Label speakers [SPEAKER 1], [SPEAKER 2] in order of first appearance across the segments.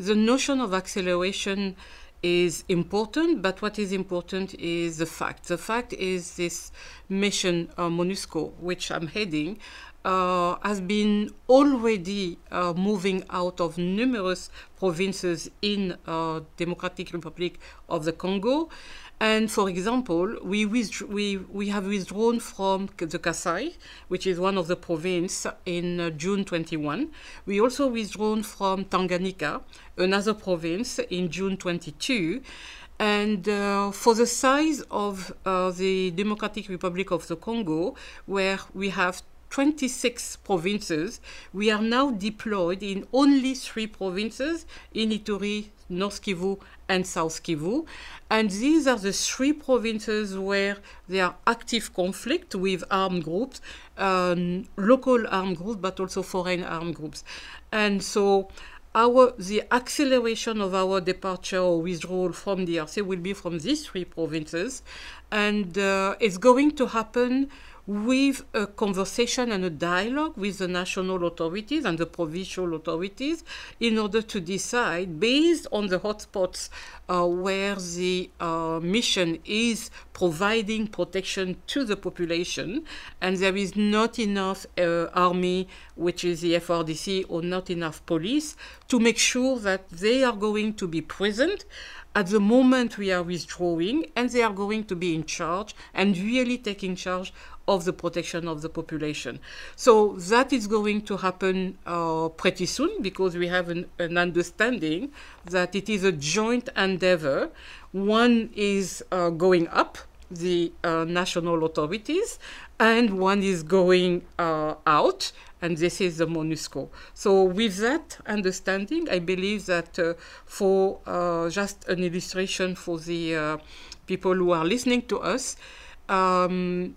[SPEAKER 1] the notion of acceleration is important, but what is important is the fact. The fact is this mission, uh, MONUSCO, which I'm heading, uh, has been already uh, moving out of numerous provinces in uh, Democratic Republic of the Congo. And for example, we, we, we have withdrawn from the Kasai, which is one of the provinces, in uh, June 21. We also withdrawn from Tanganyika, another province, in June 22. And uh, for the size of uh, the Democratic Republic of the Congo, where we have 26 provinces, we are now deployed in only three provinces, in Ituri, North Kivu, and South Kivu. And these are the three provinces where there are active conflict with armed groups, um, local armed groups, but also foreign armed groups. And so our the acceleration of our departure or withdrawal from the DRC will be from these three provinces, and uh, it's going to happen with a conversation and a dialogue with the national authorities and the provincial authorities in order to decide, based on the hotspots uh, where the uh, mission is providing protection to the population, and there is not enough uh, army, which is the FARDC, or not enough police, to make sure that they are going to be present at the moment we are withdrawing and they are going to be in charge and really taking charge of the protection of the population. So that is going to happen uh, pretty soon because we have an, an, understanding that it is a joint endeavor. One is uh, going up, the uh, national authorities, and one is going uh, out, and this is the MONUSCO. So with that understanding, I believe that uh, for uh, just an illustration for the people who are listening to us, um,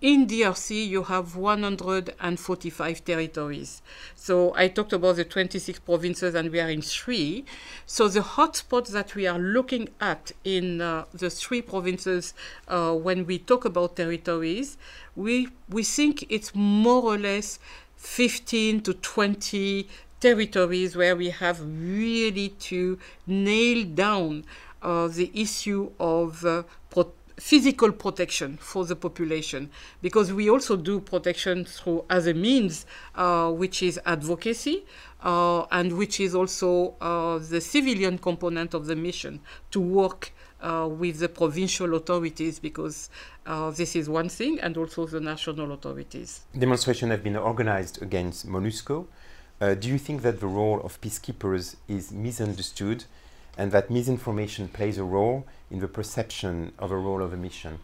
[SPEAKER 1] in DRC, you have 145 territories. So I talked about the 26 provinces, and we are in three. So the hotspots that we are looking at in uh, the three provinces, uh, when we talk about territories, we we think it's more or less 15 to 20 territories where we have really to nail down uh, the issue of uh, protection physical protection for the population because we also do protection through other means, uh, which is advocacy uh, and which is also uh, the civilian component of the mission to work uh, with the provincial authorities because uh, this is one thing and also the national authorities.
[SPEAKER 2] Demonstrations have been organized against MONUSCO. Uh, do you think that the role of peacekeepers is misunderstood and that misinformation plays a role in the perception of a role of a mission?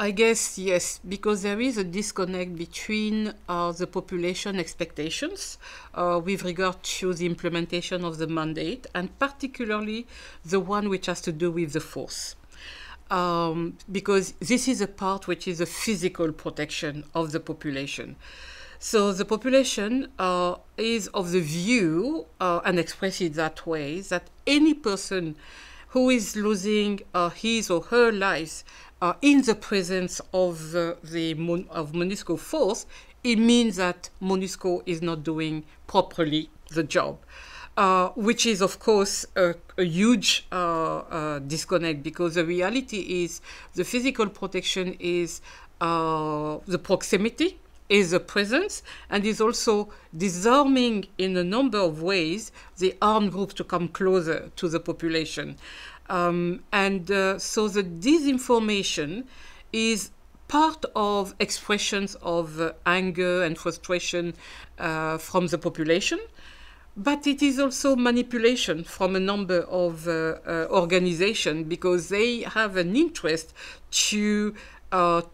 [SPEAKER 1] I guess yes, because there is a disconnect between uh, the population expectations uh, with regard to the implementation of the mandate, and particularly the one which has to do with the force. Um, because this is a part which is a physical protection of the population. So the population uh, is of the view, uh, and express it that way, that any person who is losing uh, his or her life uh, in the presence of the Mon- of MONUSCO force, it means that MONUSCO is not doing properly the job. Uh, which is, of course, a, a huge uh, disconnect because the reality is the physical protection is the proximity is a presence and is also disarming in a number of ways the armed groups to come closer to the population. Um, and uh, so the disinformation is part of expressions of uh, anger and frustration uh, from the population, but it is also manipulation from a number of uh, uh, organizations because they have an interest to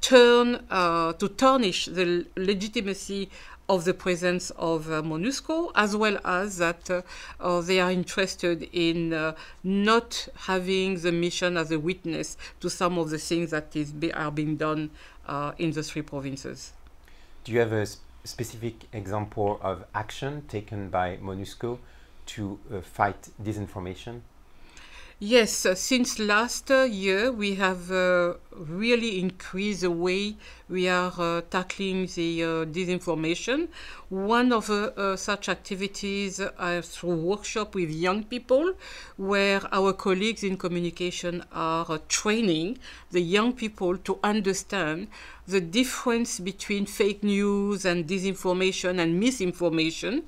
[SPEAKER 1] turn uh, to tarnish the legitimacy of the presence of uh, MONUSCO, as well as that uh, uh, they are interested in uh, not having the mission as a witness to some of the things that is be, are being done in the three provinces.
[SPEAKER 2] Do you have a sp specific example of action taken by MONUSCO to fight disinformation?
[SPEAKER 1] Yes, uh, since last uh, year we have uh, really increased the way we are uh, tackling the uh, disinformation. One of uh, such activities are through workshop with young people, where our colleagues in communication are training the young people to understand the difference between fake news and disinformation and misinformation,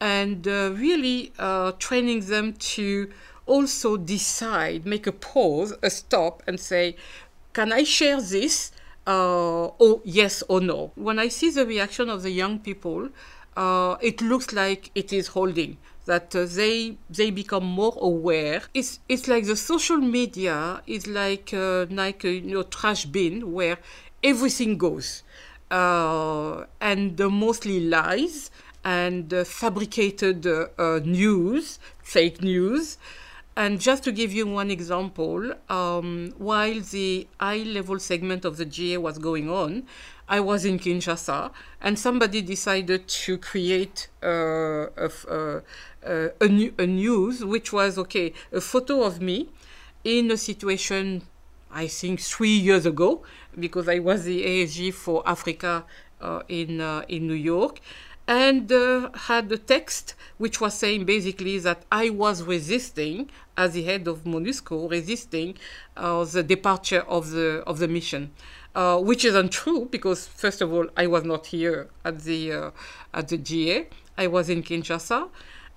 [SPEAKER 1] and really training them to also decide, make a pause, a stop, and say, can I share this? Uh, oh, yes or no. When I see the reaction of the young people, uh, it looks like it is holding. That uh, they they become more aware. It's it's like the social media is like uh, like a you know, trash bin where everything goes, uh, and mostly lies and uh, fabricated news, fake news. And just to give you one example, um, while the high level segment of the GA was going on, I was in Kinshasa, and somebody decided to create uh, a, uh, uh, a, new, a news which was okay, a photo of me in a situation, I think, three years ago, because I was the ASG for Africa uh, in, uh, in New York and uh, had a text which was saying basically that I was resisting, as the head of MONUSCO, resisting uh, the departure of the of the mission, uh, which is untrue because first of all I was not here at the uh, at the GA, I was in Kinshasa,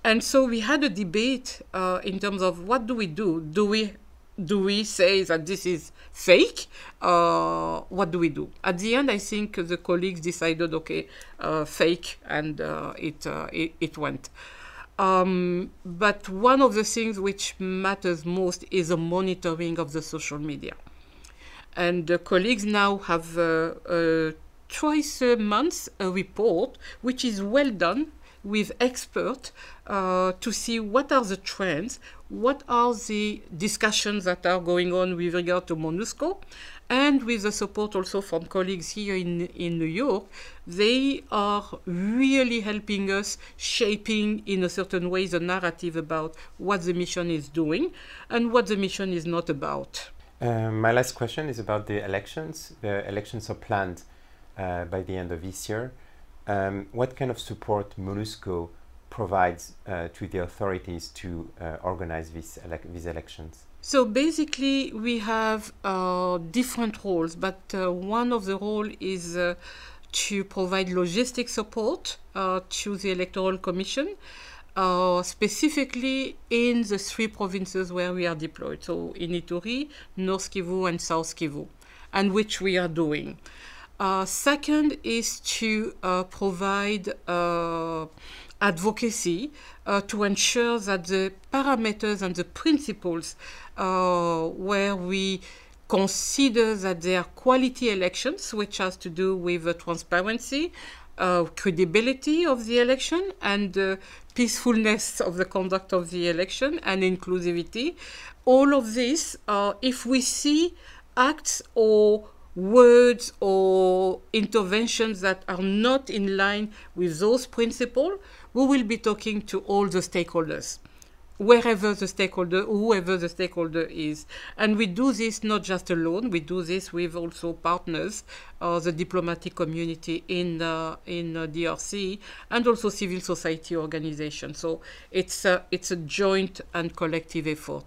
[SPEAKER 1] and so we had a debate uh, in terms of what do we do? Do we do we say that this is fake? Uh, what do we do? At the end, I think the colleagues decided, okay, uh, fake, and uh, it, uh, it, it went. Um, but one of the things which matters most is the monitoring of the social media. And the colleagues now have uh, uh, twice a month a report, which is well done with experts to see what are the trends, what are the discussions that are going on with regard to MONUSCO, and with the support also from colleagues here in, in New York, they are really helping us shaping in a certain way the narrative about what the mission is doing and what the mission is not about.
[SPEAKER 2] Um, my last question is about the elections. The elections are planned uh, by the end of this year. Um, what kind of support MONUSCO provides uh, to the authorities to uh, organize these, ele these elections?
[SPEAKER 1] So basically, we have uh, different roles, but uh, one of the role is uh, to provide logistic support uh, to the Electoral Commission, specifically in the three provinces where we are deployed, so in Ituri, North Kivu, and South Kivu, and which we are doing. Uh, second is to uh, provide uh, advocacy uh, to ensure that the parameters and the principles uh, where we consider that they are quality elections, which has to do with transparency, uh, credibility of the election, and peacefulness of the conduct of the election, and inclusivity. All of this, uh, if we see acts or words or interventions that are not in line with those principles, we will be talking to all the stakeholders, wherever the stakeholder, whoever the stakeholder is. And we do this not just alone, we do this with also partners, uh, the diplomatic community in, uh, in uh, DRC, and also civil society organizations. So it's a, it's a joint and collective effort.